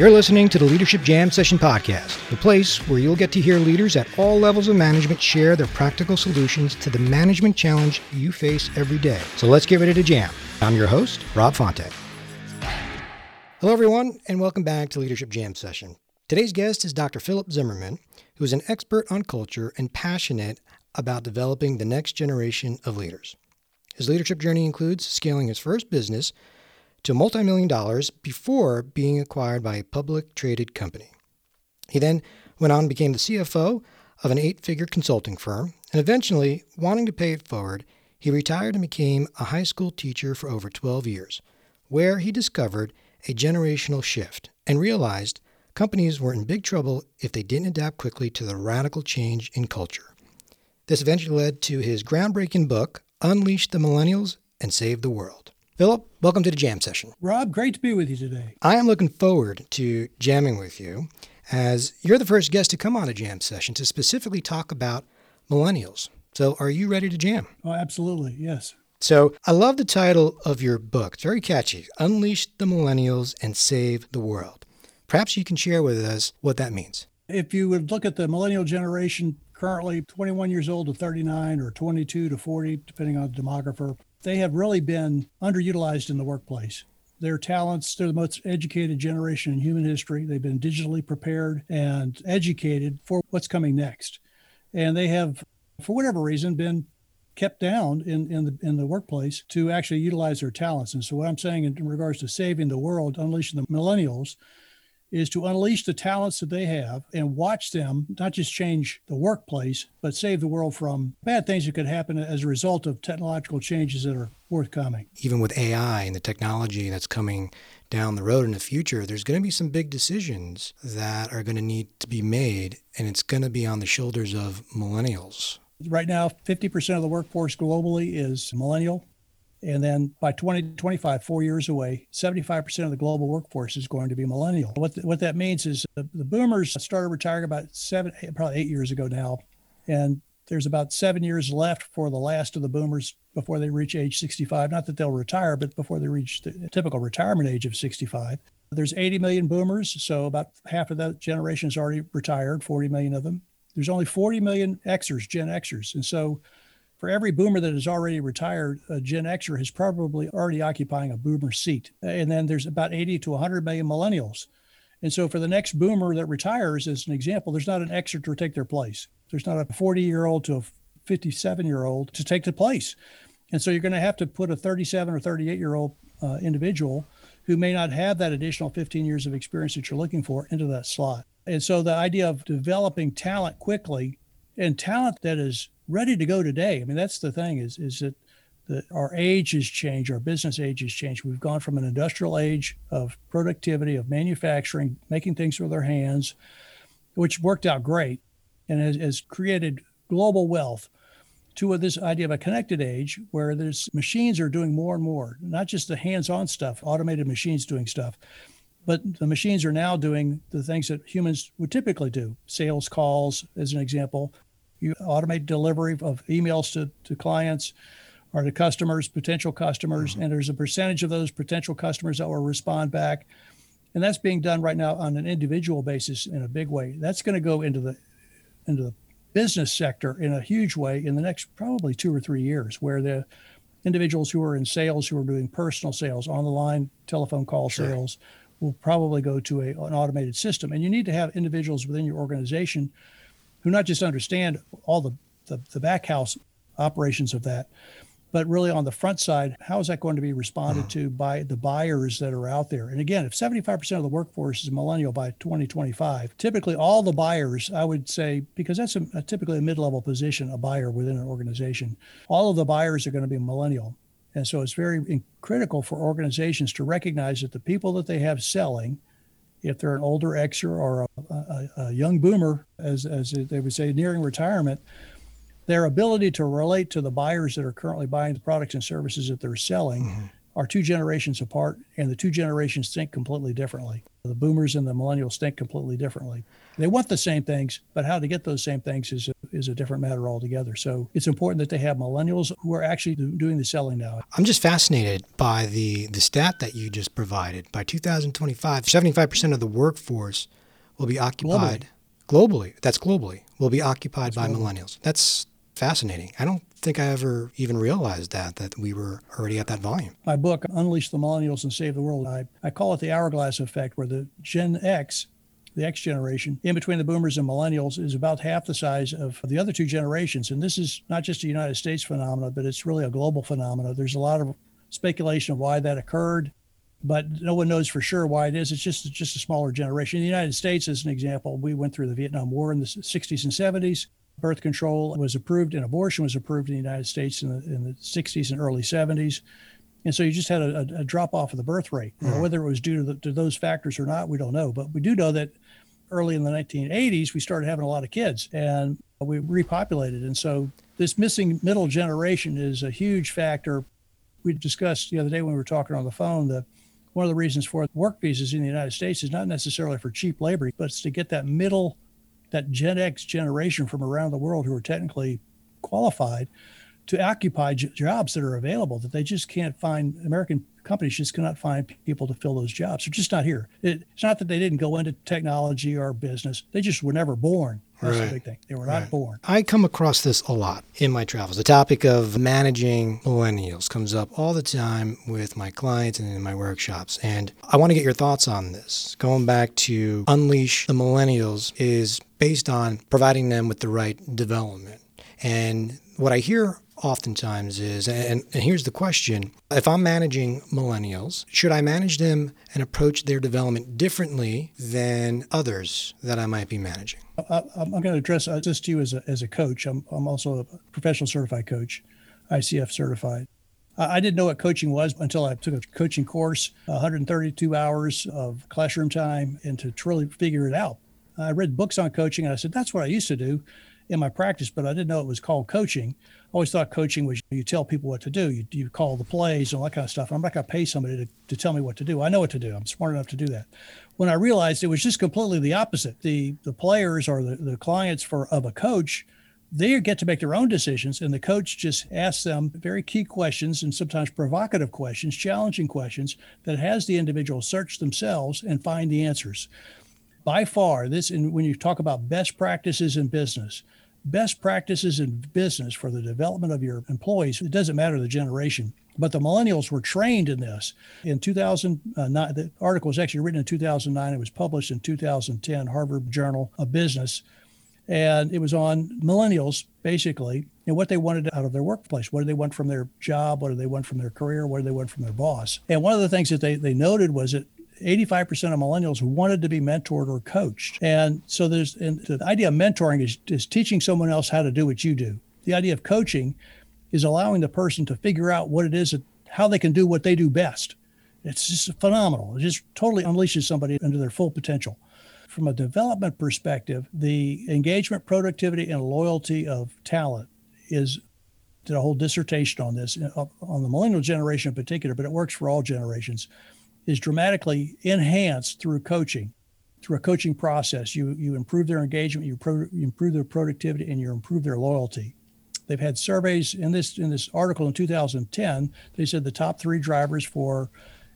You're listening to the Leadership Jam Session Podcast, the place where you'll get to hear leaders at all levels of management share their practical solutions to the management challenge you face every day. So let's get ready to jam. I'm your host, Rob Fonte. Hello, everyone, and welcome back to Leadership Jam Session. Today's guest is Dr. Philip Zimmerman, who is an expert on culture and passionate about developing the next generation of leaders. His leadership journey includes scaling his first business to multi-million dollars before being acquired by a public traded company. He then went on and became the CFO of an eight-figure consulting firm, and eventually, wanting to pay it forward, he retired and became a high school teacher for over 12 years, where he discovered a generational shift and realized companies were in big trouble if they didn't adapt quickly to the radical change in culture. This eventually led to his groundbreaking book, Unleash the Millennials and Save the World. Philip, welcome to the jam session. Rob, great to be with you today. I am looking forward to jamming with you as you're the first guest to come on a jam session to specifically talk about millennials. So, are you ready to jam? Oh, absolutely. Yes. So, I love the title of your book. It's very catchy Unleash the Millennials and Save the World. Perhaps you can share with us what that means. If you would look at the millennial generation, currently 21 years old to 39 or 22 to 40, depending on the demographer, they have really been underutilized in the workplace. Their talents, they're the most educated generation in human history. They've been digitally prepared and educated for what's coming next. And they have, for whatever reason, been kept down in, in the in the workplace to actually utilize their talents. And so what I'm saying in regards to saving the world, unleashing the millennials, is to unleash the talents that they have and watch them not just change the workplace, but save the world from bad things that could happen as a result of technological changes that are forthcoming. Even with AI and the technology that's coming down the road in the future, there's going to be some big decisions that are going to need to be made, and it's going to be on the shoulders of millennials. Right now, 50% of the workforce globally is millennial. And then by 2025, four years away, 75% of the global workforce is going to be millennial. What, th- what that means is the, the boomers started retiring about seven, eight, probably eight years ago now. And there's about seven years left for the last of the boomers before they reach age 65. Not that they'll retire, but before they reach the typical retirement age of 65. There's 80 million boomers, so about half of that generation is already retired, 40 million of them. There's only 40 million Xers, Gen Xers. And so for every boomer that is already retired, a Gen Xer is probably already occupying a boomer seat. And then there's about 80 to 100 million millennials. And so for the next boomer that retires, as an example, there's not an Xer to take their place. There's not a 40 year old to a 57 year old to take the place. And so you're going to have to put a 37 or 38 year old uh, individual who may not have that additional 15 years of experience that you're looking for into that slot. And so the idea of developing talent quickly and talent that is ready to go today. I mean, that's the thing is is that the, our age has changed, our business age has changed. We've gone from an industrial age of productivity, of manufacturing, making things with our hands, which worked out great and has, has created global wealth, to this idea of a connected age where there's machines are doing more and more, not just the hands-on stuff, automated machines doing stuff, but the machines are now doing the things that humans would typically do sales calls as an example you automate delivery of emails to, to clients or to customers, potential customers, mm-hmm. and there's a percentage of those potential customers that will respond back. And that's being done right now on an individual basis in a big way. That's going to go into the into the business sector in a huge way in the next probably two or three years, where the individuals who are in sales, who are doing personal sales, on the line telephone call sure. sales, will probably go to a, an automated system. And you need to have individuals within your organization who not just understand all the, the, the back house operations of that, but really on the front side, how is that going to be responded to by the buyers that are out there? And again, if 75% of the workforce is millennial by 2025, typically all the buyers, I would say, because that's a, a typically a mid level position, a buyer within an organization, all of the buyers are going to be millennial. And so it's very critical for organizations to recognize that the people that they have selling if they're an older Xer or a, a, a, young boomer, as, as they would say, nearing retirement, their ability to relate to the buyers that are currently buying the products and services that they're selling mm-hmm. Are two generations apart, and the two generations think completely differently. The boomers and the millennials think completely differently. They want the same things, but how to get those same things is a, is a different matter altogether. So it's important that they have millennials who are actually doing the selling now. I'm just fascinated by the, the stat that you just provided. By 2025, 75% of the workforce will be occupied globally. globally that's globally, will be occupied that's by global. millennials. That's fascinating. I don't think I ever even realized that, that we were already at that volume. My book, Unleash the Millennials and Save the World, I, I call it the hourglass effect, where the Gen X, the X generation, in between the boomers and millennials, is about half the size of the other two generations. And this is not just a United States phenomenon, but it's really a global phenomenon. There's a lot of speculation of why that occurred but no one knows for sure why it is. It's just just a smaller generation. In the United States, as an example, we went through the Vietnam War in the 60s and 70s birth control was approved and abortion was approved in the United States in the, in the 60s and early 70s. And so you just had a, a drop off of the birth rate. Mm-hmm. whether it was due to, the, to those factors or not, we don't know. But we do know that early in the 1980s, we started having a lot of kids and we repopulated. And so this missing middle generation is a huge factor. We discussed the other day when we were talking on the phone that one of the reasons for work visas in the United States is not necessarily for cheap labor, but it's to get that middle that Gen X generation from around the world who are technically qualified to occupy j- jobs that are available that they just can't find American companies just cannot find people to fill those jobs. They're just not here. It, it's not that they didn't go into technology or business. They just were never born. That's right. the big thing. They were right. not born. I come across this a lot in my travels. The topic of managing millennials comes up all the time with my clients and in my workshops. And I want to get your thoughts on this. Going back to Unleash the Millennials is based on providing them with the right development. And what I hear oftentimes is, and, and, here's the question if I'm managing millennials, should I manage them and approach their development differently than others that I might be managing? I, am going to address uh, this to you as a, as a coach. I'm, I'm also a professional certified coach, ICF certified. I didn't know what coaching was until I took a coaching course, 132 hours of classroom time, and to truly figure it out. I read books on coaching and I said, that's what I used to do in my practice, but I didn't know it was called coaching. I always thought coaching was you tell people what to do, you, you call the plays and all that kind of stuff. I'm not going to pay somebody to, to tell me what to do. I know what to do. I'm smart enough to do that. When I realized it was just completely the opposite. The the players or the, the clients for of a coach, they get to make their own decisions, and the coach just asks them very key questions and sometimes provocative questions, challenging questions that has the individual search themselves and find the answers by far this and when you talk about best practices in business best practices in business for the development of your employees. It doesn't matter the generation but the millennials were trained in this. In 2009 the article was actually written in 2009 it was published in 2010 harvard journal of business. And it was on millennials basically and what they wanted out of their workplace. What did they want from their job? What did they want from their career? What did they want from their boss? And one of the things that they, they noted was that 85% of millennials wanted to be mentored or coached. And so there's and the idea of mentoring is, is teaching someone else how to do what you do. The idea of coaching is allowing the person to figure out what it is, how they can do what they do best. It's just phenomenal. It just totally unleashes somebody into their full potential. From a development perspective, the engagement, productivity, and loyalty of talent is did a whole dissertation on this uh, on the millennial generation in particular, but it works for all generations is dramatically enhanced through coaching, through a coaching process. You you improve their engagement, you, pro, you improve their productivity, and you improve their loyalty. They've had surveys in this in this article in 2010. They said the top three drivers for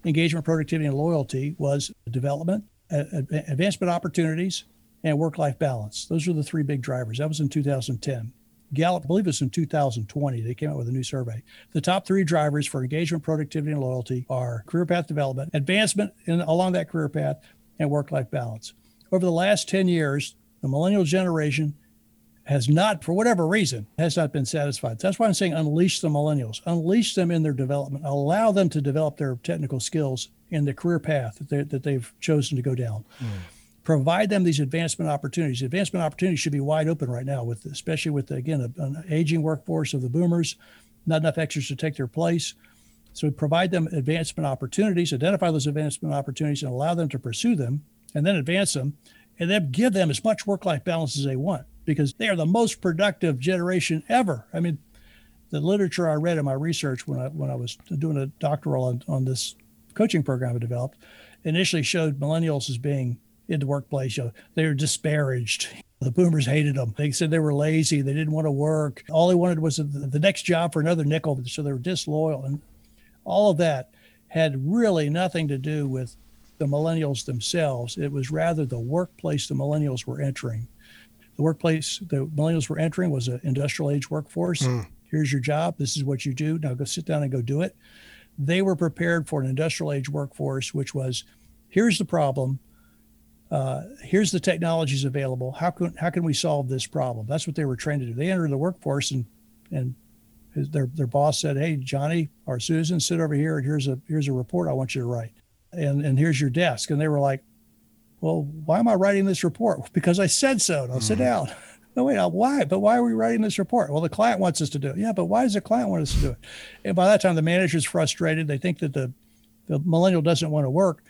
engagement, productivity, and loyalty was development, advancement opportunities, and work-life balance. Those are the three big drivers. That was in 2010. Gallup, I believe it's in 2020, they came out with a new survey. The top three drivers for engagement, productivity, and loyalty are career path development, advancement in, along that career path, and work life balance. Over the last 10 years, the millennial generation has not, for whatever reason, has not been satisfied. That's why I'm saying unleash the millennials, unleash them in their development, allow them to develop their technical skills in the career path that, that they've chosen to go down. Mm provide them these advancement opportunities. Advancement opportunities should be wide open right now, with especially with again an aging workforce of the boomers, not enough extras to take their place. So provide them advancement opportunities, identify those advancement opportunities, and allow them to pursue them, and then advance them, and then give them as much work-life balance as they want because they are the most productive generation ever. I mean, The literature I read in my research when I when I was doing a doctoral on, on this coaching program I developed initially showed millennials as being in the workplace. You know, they were disparaged. The boomers hated them. They said they were lazy. They didn't want to work. All they wanted was the, next job for another nickel. So they were disloyal. And all of that had really nothing to do with the millennials themselves. It was rather the workplace the millennials were entering. The workplace the millennials were entering was an industrial age workforce. Mm. Here's your job. This is what you do. Now go sit down and go do it. They were prepared for an industrial age workforce, which was here's the problem. Uh, here's the technologies available. How can how can we solve this problem? That's what they were trained to do. They entered the workforce and and his, their their boss said, "Hey, Johnny or Susan, sit over here and here's a here's a report I want you to write, and and here's your desk." And they were like, "Well, why am I writing this report? Because I said so." Now mm-hmm. sit down. No, wait, why? But why are we writing this report? Well, the client wants us to do it. Yeah, but why does the client want us to do it? And by that time, the manager's frustrated. They think that the the millennial doesn't want to work.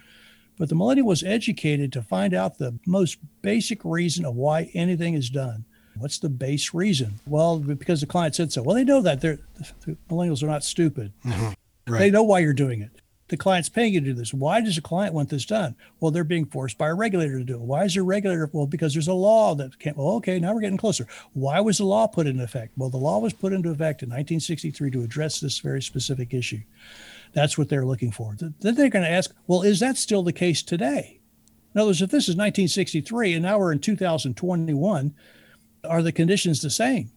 But the millennial was educated to find out the most basic reason of why anything is done. What's the base reason? Well, because the client said so. Well, they know that they're the millennials are not stupid. Mm-hmm. Right. They know why you're doing it. The client's paying you to do this. Why does the client want this done? Well, they're being forced by a regulator to do it. Why is a regulator? Well, because there's a law that can't. Well, okay, now we're getting closer. Why was the law put into effect? Well, the law was put into effect in 1963 to address this very specific issue. That's what they're looking for. Then they're going to ask, well, is that still the case today? In other words, if this is 1963 and now we're in 2021, are the conditions the same?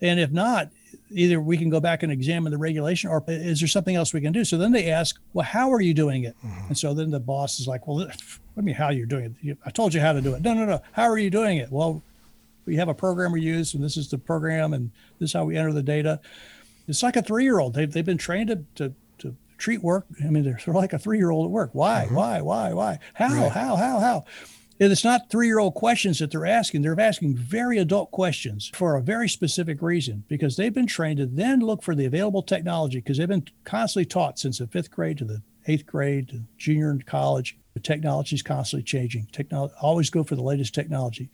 And if not, either we can go back and examine the regulation or is there something else we can do? So then they ask, well, how are you doing it? Mm-hmm. And so then the boss is like, well, what do you mean how you're doing it? I told you how to do it. No, no, no. How are you doing it? Well, we have a program we use and this is the program and this is how we enter the data. It's like a three-year-old. They've, they've been trained to, to treat work. I mean, they're sort of like a three year old at work. Why, mm-hmm. why, why, why? How, right. how, how, how? And it's not three year old questions that they're asking. They're asking very adult questions for a very specific reason because they've been trained to then look for the available technology because they've been constantly taught since the fifth grade to the eighth grade to junior in college. The technology is constantly changing. Technology, always go for the latest technology.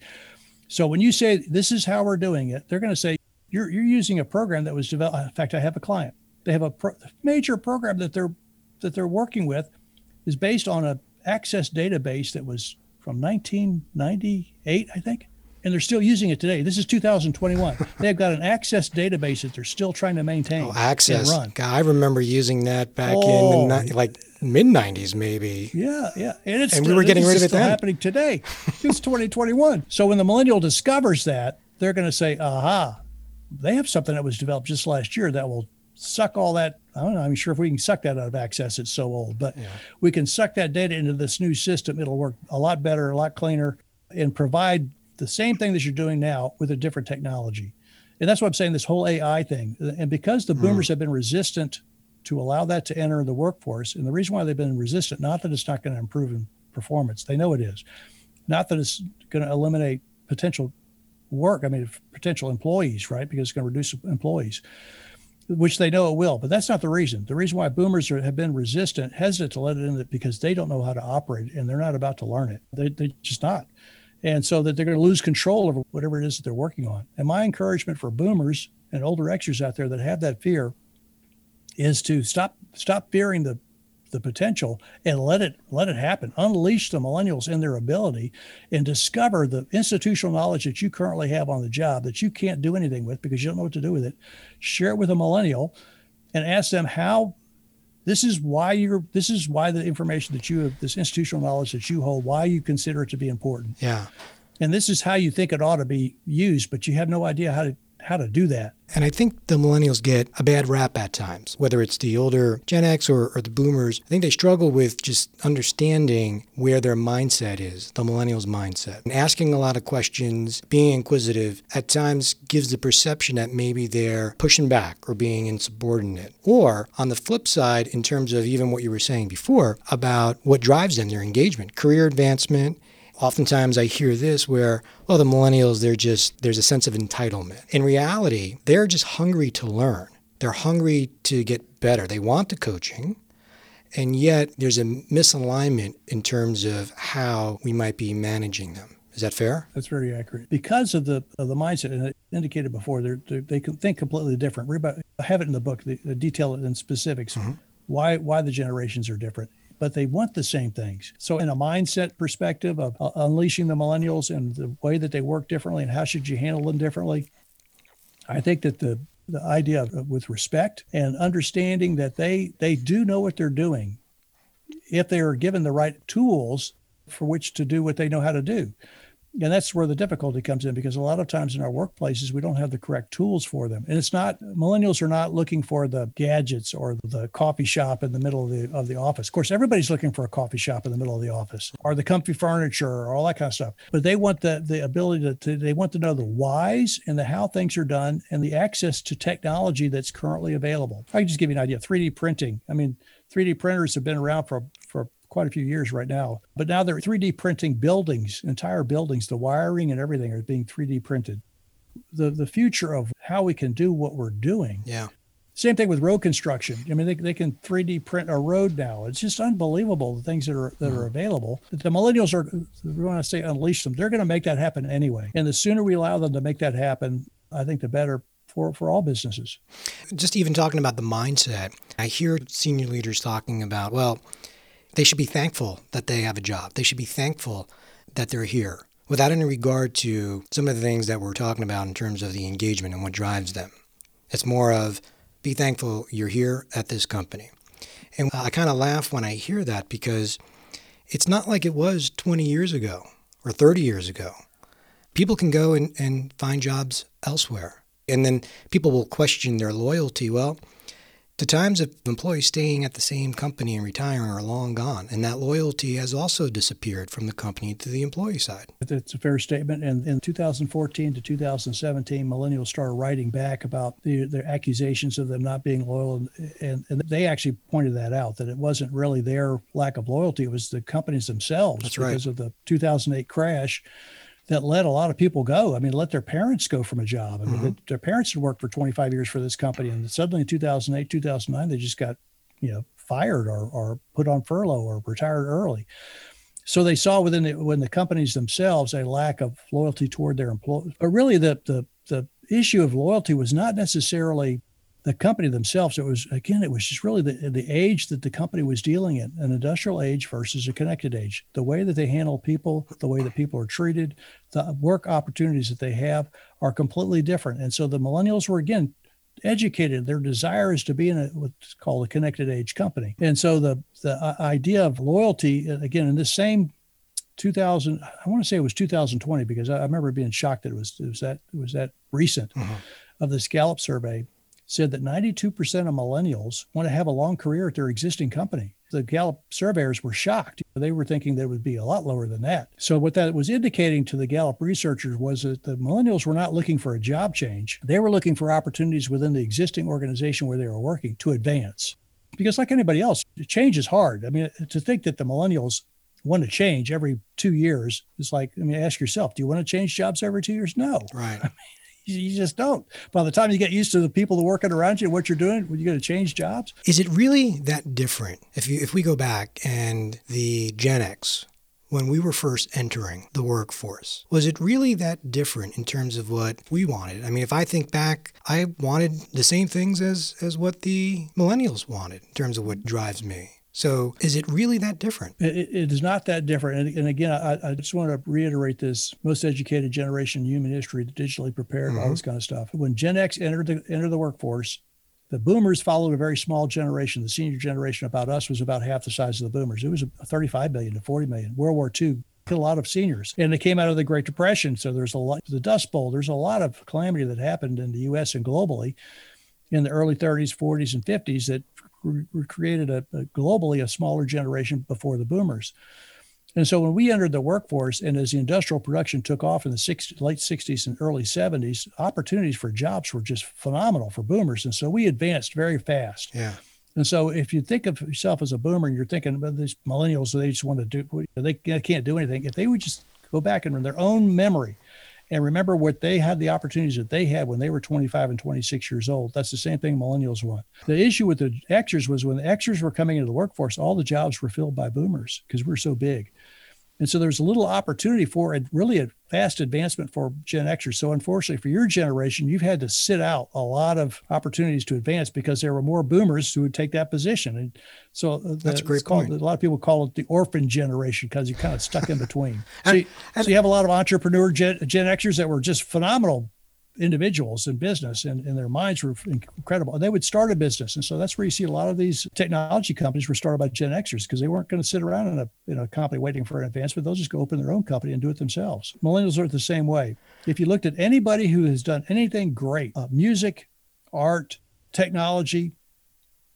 So when you say this is how we're doing it, they're going to say you're, you're using a program that was developed. In fact, I have a client they have a pro- major program that they're that they're working with is based on a Access database that was from 1998, I think, and they're still using it today. This is 2021. They've got an Access database that they're still trying to maintain. Oh, Access. God, I remember using that back oh, in the, oh. like mid 90s, maybe. Yeah, yeah, and, it's and we were getting rid of it then. Happening today. it's 2021. So when the millennial discovers that, they're going to say, "Aha." They have something that was developed just last year that will suck all that. I don't know. I'm sure if we can suck that out of Access, it's so old, but yeah. we can suck that data into this new system. It'll work a lot better, a lot cleaner, and provide the same thing that you're doing now with a different technology. And that's what I'm saying. This whole AI thing, and because the boomers mm. have been resistant to allow that to enter the workforce, and the reason why they've been resistant, not that it's not going to improve in performance, they know it is, not that it's going to eliminate potential work. I mean, potential employees, right? Because it's going to reduce employees which they know it will. But that's not the reason. The reason why boomers are, have been resistant, hesitant to let it in, because they don't know how to operate and they're not about to learn it. They, they're just not. And so that they're going to lose control over whatever it is that they're working on. And my encouragement for boomers and older Xers out there that have that fear is to stop stop fearing the the potential and let it let it happen. Unleash the millennials in their ability and discover the institutional knowledge that you currently have on the job that you can't do anything with because you don't know what to do with it. Share it with a millennial and ask them how this is why you're this is why the information that you have this institutional knowledge that you hold why you consider it to be important. Yeah. And this is how you think it ought to be used but you have no idea how to how to do that. And I think the millennials get a bad rap at times, whether it's the older Gen X or, or, the boomers. I think they struggle with just understanding where their mindset is, the millennials' mindset. And asking a lot of questions, being inquisitive, at times gives the perception that maybe they're pushing back or being insubordinate. Or on the flip side, in terms of even what you were saying before about what drives them, their engagement, career advancement, oftentimes I hear this where, well, the millennials, they're just, there's a sense of entitlement. In reality, they're just hungry to learn. They're hungry to get better. They want the coaching. And yet there's a misalignment in terms of how we might be managing them. Is that fair? That's very accurate. Because of the of the mindset, and I indicated before, they're, they're, they can think completely different. Read about, I have it in the book, the, the detail it in specifics, mm-hmm. why why the generations are different. But they want the same things. So, in a mindset perspective of uh, unleashing the millennials and the way that they work differently and how should you handle them differently, I think that the the idea of, with respect and understanding that they they do know what they're doing if they are given the right tools for which to do what they know how to do and that's where the difficulty comes in because a lot of times in our workplaces we don't have the correct tools for them. And it's not millennials are not looking for the gadgets or the coffee shop in the middle of the of the office. Of course everybody's looking for a coffee shop in the middle of the office or the comfy furniture or all that kind of stuff. But they want the the ability to, to they want to know the whys and the how things are done and the access to technology that's currently available. I can just give you an idea. 3d printing. I mean 3d printers have been around for for quite a few years right now. But now they're 3D printing buildings, entire buildings, the wiring and everything are being 3D printed. The the future of how we can do what we're doing. Yeah. Same thing with road construction. I mean, they, they can 3D print a road now. It's just unbelievable the things that are that are mm-hmm. available. The millennials are, we want to say unleash them. They're going to make that happen anyway. And the sooner we allow them to make that happen, I think the better for, for all businesses. Just even talking about the mindset, I hear senior leaders talking about, well, they should be thankful that they have a job. They should be thankful that they're here without any regard to some of the things that we're talking about in terms of the engagement and what drives them. It's more of be thankful you're here at this company. And I kind of laugh when I hear that because it's not like it was 20 years ago or 30 years ago. People can go and, and find jobs elsewhere. And then people will question their loyalty. Well, the times of employees staying at the same company and retiring are long gone, and that loyalty has also disappeared from the company to the employee side. It's a fair statement. And in 2014 to 2017, millennials started writing back about the, the accusations of them not being loyal, and, and, and, they actually pointed that out that it wasn't really their lack of loyalty; it was the companies themselves That's because right. of the 2008 crash that let a lot of people go. I mean, let their parents go from a job. I mean, mm-hmm. their parents had worked for 25 years for this company, and suddenly in 2008, 2009, they just got, you know, fired or, or put on furlough or retired early. So they saw within the, when the companies themselves a lack of loyalty toward their employees. But really, the the the issue of loyalty was not necessarily the company themselves. It was again, it was just really the the age that the company was dealing in, an industrial age versus a connected age. The way that they handle people, the way that people are treated, the work opportunities that they have are completely different. And so the millennials were again educated. Their desire is to be in a, what's called a connected age company. And so the the uh, idea of loyalty again in this same 2000 i want to say it was 2020 because i, remember being shocked that it was it was that it was that recent mm-hmm. of this Gallup survey said that 92% of millennials want to have a long career at their existing company. The Gallup surveyors were shocked. They were thinking that it would be a lot lower than that. So, what that was indicating to the Gallup researchers was that the millennials were not looking for a job change. They were looking for opportunities within the existing organization where they were working to advance. Because, like anybody else, change is hard. I mean, to think that the millennials want to change every two years is like, I mean, ask yourself, do you want to change jobs every two years? No. Right. I mean, you just don't. By the time you get used to the people that are working around you what you're doing, you're going to change jobs. Is it really that different? If you if we go back and the Gen X, when we were first entering the workforce, was it really that different in terms of what we wanted? I mean, if I think back, I wanted the same things as as what the millennials wanted in terms of what drives me. So is it really that different? it, it is not that different. And, and again, I, I, just want to reiterate this most educated generation in human history, digitally prepared, mm-hmm. all this kind of stuff. When Gen X entered the, entered the workforce, the boomers followed a very small generation. The senior generation about us was about half the size of the boomers. It was 35 million to 40 million. World War II killed a lot of seniors. And they came out of the Great Depression. So there's a lot, the Dust Bowl, there's a lot of calamity that happened in the US and globally in the early 30s, 40s, and 50s that created a, a, globally a smaller generation before the boomers. And so when we entered the workforce and as the industrial production took off in the 60, late 60s and early 70s, opportunities for jobs were just phenomenal for boomers. And so we advanced very fast. Yeah. And so if you think of yourself as a boomer and you're thinking about these millennials, they just want to do, they can't do anything. If they would just go back and in their own memory and remember what they had the opportunities that they had when they were 25 and 26 years old. That's the same thing millennials want. The issue with the Xers was when the Xers were coming into the workforce, all the jobs were filled by boomers because we're so big. And so there's a little opportunity for a really a fast advancement for Gen Xers. So unfortunately for your generation, you've had to sit out a lot of opportunities to advance because there were more boomers who would take that position. And so uh, the, that's a great called, point. A lot of people call it the orphan generation because you're kind of stuck in between. so, you, so you have a lot of entrepreneur Gen, Gen Xers that were just phenomenal individuals in business and, and their minds were incredible. And they would start a business. And so that's where you see a lot of these technology companies were started by Gen Xers because they weren't going to sit around in a, in a company waiting for an advancement. They'll just go open their own company and do it themselves. Millennials are the same way. If you looked at anybody who has done anything great, uh, music, art, technology,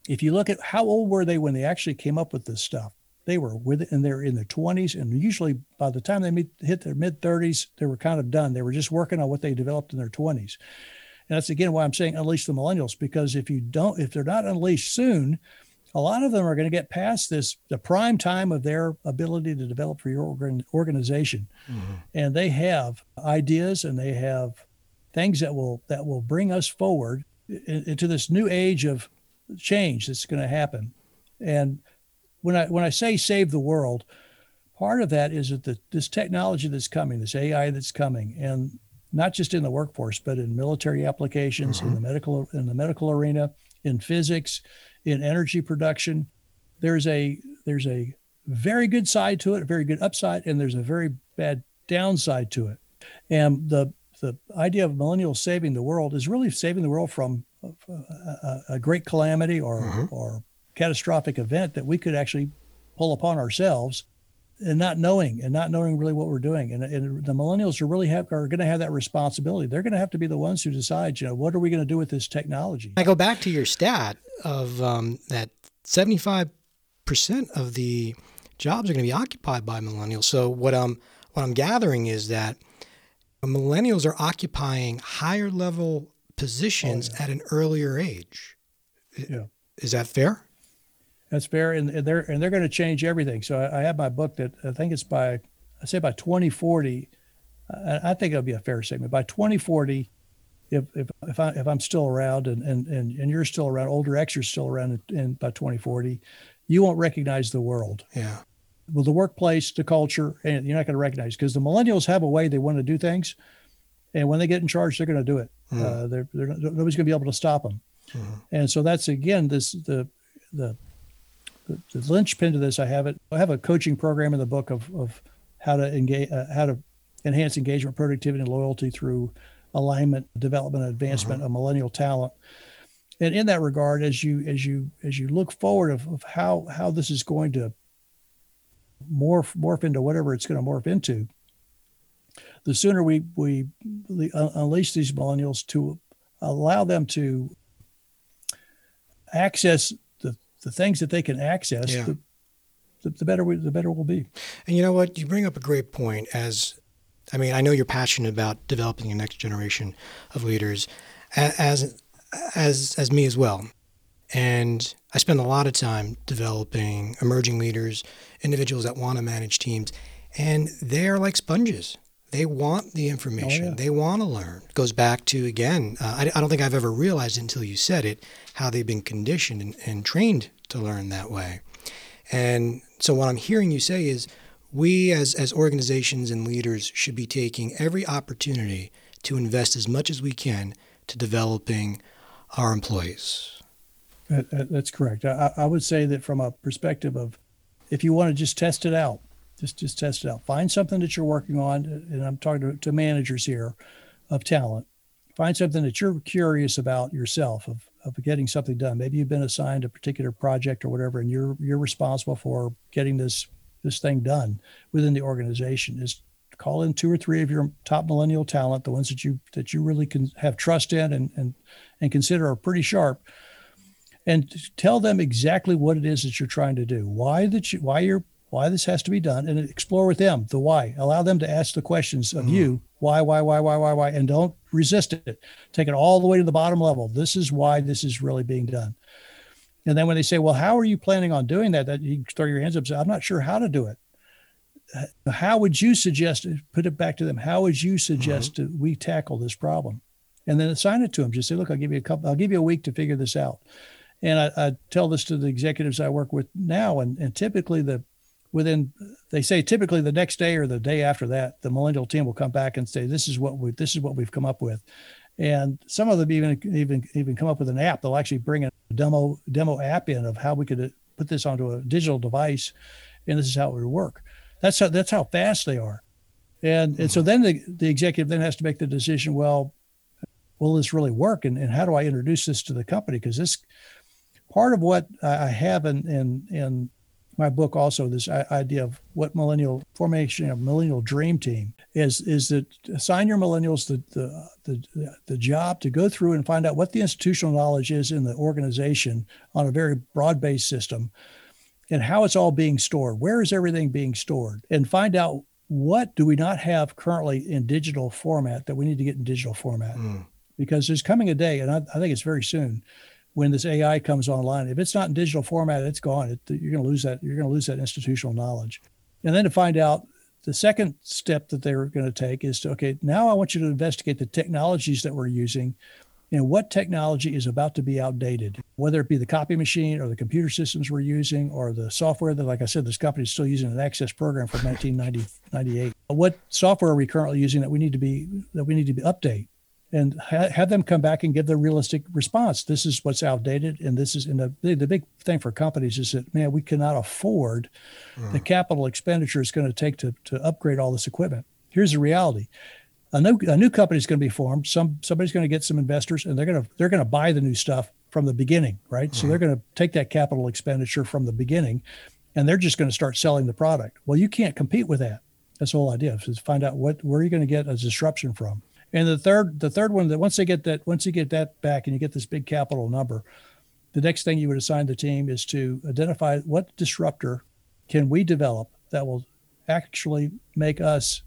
if you look at how old were they when they actually came up with this stuff, they were with it and they're in their 20s and usually by the time they meet, hit their mid 30s they were kind of done. They were just working on what they developed in their 20s and that's again why i'm saying unleash the millennials because if you don't if they're not unleashed soon a lot of them are going to get past this the prime time of their ability to develop for your organ, organization. Mm-hmm. and they have ideas and they have things that will that will bring us forward into this new age of change that's going to happen. And when I when I say save the world, part of that is that the, this technology that's coming, this AI that's coming, and not just in the workforce, but in military applications, mm-hmm. in the medical in the medical arena, in physics, in energy production, there's a there's a very good side to it, a very good upside, and there's a very bad downside to it. And the the idea of millennials saving the world is really saving the world from a, a, a great calamity or mm-hmm. or catastrophic event that we could actually pull upon ourselves and not knowing and not knowing really what we're doing. And, and the millennials are really have, are going to have that responsibility. They're going to have to be the ones who decide, you know, what are we going to do with this technology? I go back to your stat of um, that 75% of the jobs are going to be occupied by millennials. So what I'm, what I'm gathering is that millennials are occupying higher level positions oh, yeah. at an earlier age. Yeah. Is that fair? That's fair, and they're and they're going to change everything. So I, I, have my book that I think it's by I say by 2040. I, I think it'll be a fair statement. By 2040, if if if, I, if I'm still around and, and and and you're still around, older X, you're still around, and by 2040, you won't recognize the world. Yeah. Well, the workplace, the culture, and you're not going to recognize because the millennials have a way they want to do things, and when they get in charge, they're going to do it. Mm. Uh, they're, they're, nobody's going to be able to stop them. Mm. And so that's again this the the the, the linchpin to this, I have it. I have a coaching program in the book of, of how to engage, uh, how to enhance engagement, productivity, and loyalty through alignment, development, and advancement uh-huh. of millennial talent. And in that regard, as you as you as you look forward of, of how how this is going to morph morph into whatever it's going to morph into, the sooner we we unleash these millennials to allow them to access the things that they can access, yeah. the, the, the, better we, the better we'll be. And you know what? You bring up a great point. As I mean, I know you're passionate about developing the next generation of leaders, as as as me as well. And I spend a lot of time developing emerging leaders, individuals that want to manage teams, and they are like sponges. They want the information. Oh, yeah. They want to learn. It goes back to again. Uh, I, I, don't think I've ever realized until you said it how they've been conditioned and, and trained to learn that way. And so what I'm hearing you say is we as, as organizations and leaders should be taking every opportunity to invest as much as we can to developing our employees. That's correct. I, I would say that from a perspective of if you want to just test it out, just just test it out. Find something that you're working on, and I'm talking to, to managers here of talent. Find something that you're curious about yourself of of getting something done. Maybe you've been assigned a particular project or whatever, and you're you're responsible for getting this this thing done within the organization. Is call in two or three of your top millennial talent, the ones that you that you really can have trust in and and and consider are pretty sharp, and tell them exactly what it is that you're trying to do. Why that you why you're why this has to be done, and explore with them the why. Allow them to ask the questions of mm-hmm. you why, why, why, why, why, why, and don't resist it. Take it all the way to the bottom level. This is why this is really being done. And then when they say, well, how are you planning on doing that? That you throw your hands up and say, I'm not sure how to do it. How would you suggest, put it back to them, how would you suggest mm-hmm. we tackle this problem? And then assign it to them. Just say, look, I'll give you a couple, I'll give you a week to figure this out. And I, I tell this to the executives I work with now. And, and typically the, within they say typically the next day or the day after that the millennial team will come back and say this is what we this is what we've come up with. And some of them even even even come up with an app. They'll actually bring a demo demo app in of how we could uh, put this onto a digital device and this is how it would work. That's how that's how fast they are. And and so mm-hmm. then the, the executive then has to make the decision well will this really work? And, and how do i introduce this to the company? Because this part of what i have in in in my book also this idea of what millennial formation of millennial dream team is is that assign your millennials the, the the the job to go through and find out what the institutional knowledge is in the organization on a very broad based system and how it's all being stored. Where is everything being stored? And find out what do we not have currently in digital format that we need to get in digital format. Mm. because there's coming a day and I, I think it's very soon when this AI comes online. If it's not in digital format, it's gone. It, you're going to lose that. You're going to lose that institutional knowledge. And then to find out the second step that they're going to take is to okay, now I want you to investigate the technologies that we're using and what technology is about to be outdated, whether it be the copy machine or the computer systems we're using or the software that, like I said, this company is still using an Access program from 1998. What software are we currently using that we need to be that we need to be update? And ha- have them come back and give the realistic response. This is what's outdated, and this is. And the the big thing for companies is that man, we cannot afford mm. the capital expenditure it's going to take to to upgrade all this equipment. Here's the reality: a new a new company is going to be formed. Some somebody's going to get some investors, and they're going to they're going to buy the new stuff from the beginning, right? Mm. So they're going to take that capital expenditure from the beginning, and they're just going to start selling the product. Well, you can't compete with that. That's the whole idea: is find out what where are you going to get a disruption from. And the third, the third one that once they get that, once you get that back and you get this big capital number, the next thing you would assign the team is to identify what disruptor can we develop that will actually make us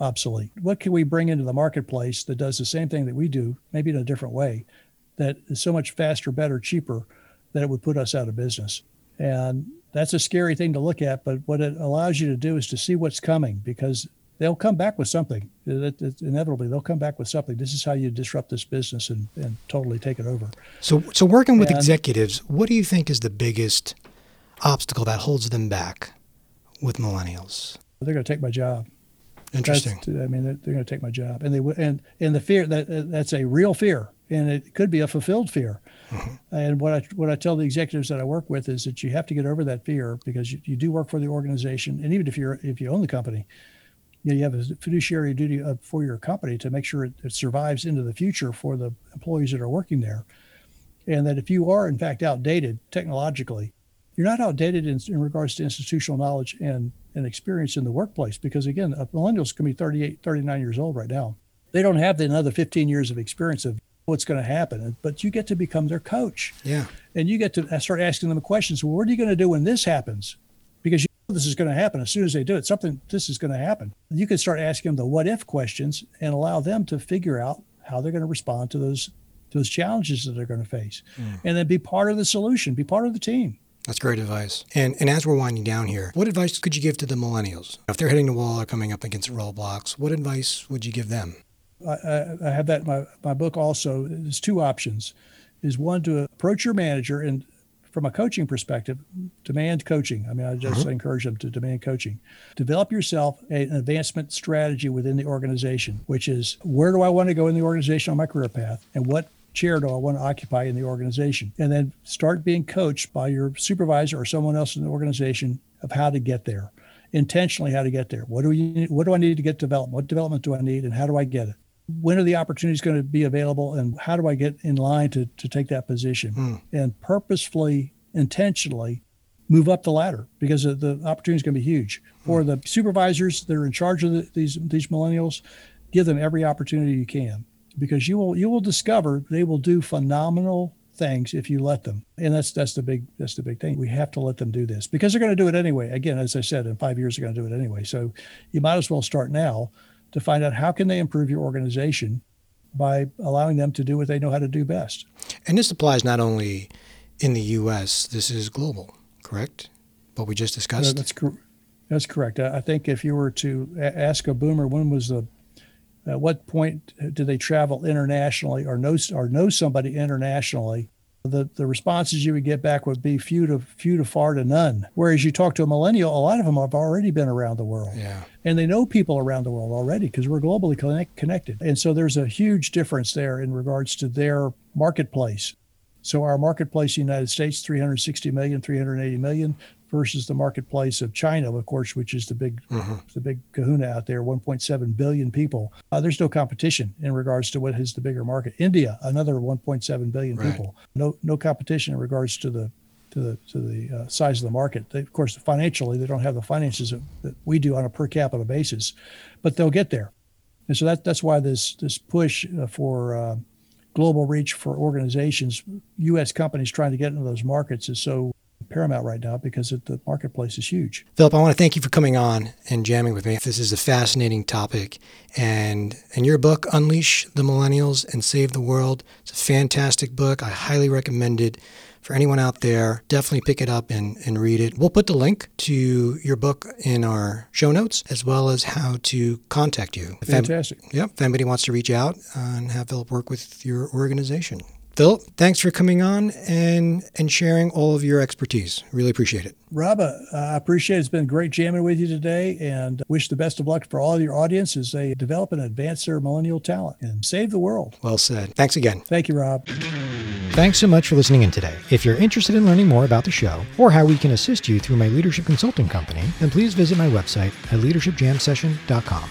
obsolete. What can we bring into the marketplace that does the same thing that we do, maybe in a different way, that is so much faster, better, cheaper that it would put us out of business. And that's a scary thing to look at, but what it allows you to do is to see what's coming because they'll come back with something. It, it, inevitably, they'll come back with something. This is how you disrupt this business and, and totally take it over. So, so working with and, executives, what do you think is the biggest obstacle that holds them back with millennials? They're going to take my job. Interesting. That's, I mean, they're, they're, going to take my job, and they and and the fear that that's a real fear, and it could be a fulfilled fear. Mm-hmm. And what I what I tell the executives that I work with is that you have to get over that fear because you, you do work for the organization, and even if you're if you own the company, you, know, you have a fiduciary duty uh, for your company to make sure it, it survives into the future for the employees that are working there. And that if you are, in fact, outdated technologically, you're not outdated in, in regards to institutional knowledge and, and experience in the workplace. Because again, millennials can be 38, 39 years old right now. They don't have the another 15 years of experience of what's going to happen, but you get to become their coach. Yeah. And you get to uh, start asking them questions. Well, what are you going to do when this happens? This is going to happen as soon as they do it something this is going to happen you can start asking them the what if questions and allow them to figure out how they're going to respond to those those challenges that they're going to face mm. and then be part of the solution be part of the team that's great advice. And and as we're winding down here, what advice could you give to the millennials if they're hitting the wall or coming up against roadblocks? What advice would you give them? I, I, I have that in my, my book also. There's two options. Is one to approach your manager and from a coaching perspective, demand coaching. I mean, I just uh-huh. encourage them to demand coaching. Develop yourself an advancement strategy within the organization, which is where do I want to go in the organization on my career path and what chair do I want to occupy in the organization? And then start being coached by your supervisor or someone else in the organization of how to get there. Intentionally how to get there. What do you what do I need to get developed? What development do I need and how do I get it? When are the opportunities going to be available and how do I get in line to, to take that position mm. and purposefully, intentionally move up the ladder because the opportunity is going to be huge. Mm. For the supervisors that are in charge of the, these, these millennials, give them every opportunity you can because you will, you will discover they will do phenomenal things if you let them. And that's, that's the big, that's the big thing. We have to let them do this because they're going to do it anyway. Again, as I said, in five years, they're going to do it anyway. So you might as well start now to find out how can they improve your organization by allowing them to do what they know how to do best. And this applies not only in the U.S. This is global, correct? What we just discussed. that's correct. That's correct. I think if you were to ask a boomer when was the at what point did they travel internationally or know or know somebody internationally the, the responses you would get back would be few to few to far to none. Whereas you talk to a millennial, a lot of them have already been around the world. Yeah. And they know people around the world already because we're globally connect, connected. And so there's a huge difference there in regards to their marketplace. So our marketplace in the United States, 360 million, 380 million versus the marketplace of China, of course, which is the big Mm-hmm. the big kahuna out there, 1.7 billion people. Uh, there's no competition in regards to what is the bigger market. India, another 1.7 billion Right. people. No no competition in regards to the to the to the uh, size of the market. They, of course, financially, they don't have the finances that, that we do on a per capita basis, but they'll get there. And so that that's why this this push uh, for uh, global reach for organizations, U.S. companies trying to get into those markets is so paramount right now because it, the marketplace is huge. Philip, I want to thank you for coming on and jamming with me. This is a fascinating topic. And and your book, Unleash the Millennials and Save the World, it's a fantastic book. I highly recommend it for anyone out there. Definitely pick it up and, and read it. We'll put the link to your book in our show notes as well as how to contact you. If Fantastic. Yep. If anybody wants to reach out and have Philip work with your organization. Philip, thanks for coming on and, and sharing all of your expertise. Really appreciate it. Rob, uh, I appreciate it. It's been great jamming with you today and wish the best of luck for all your audience as they develop and advance their millennial talent and save the world. Well said. Thanks again. Thank you, Rob. Thanks so much for listening in today. If you're interested in learning more about the show or how we can assist you through my leadership consulting company, then please visit my website at leadershipjamsession.com.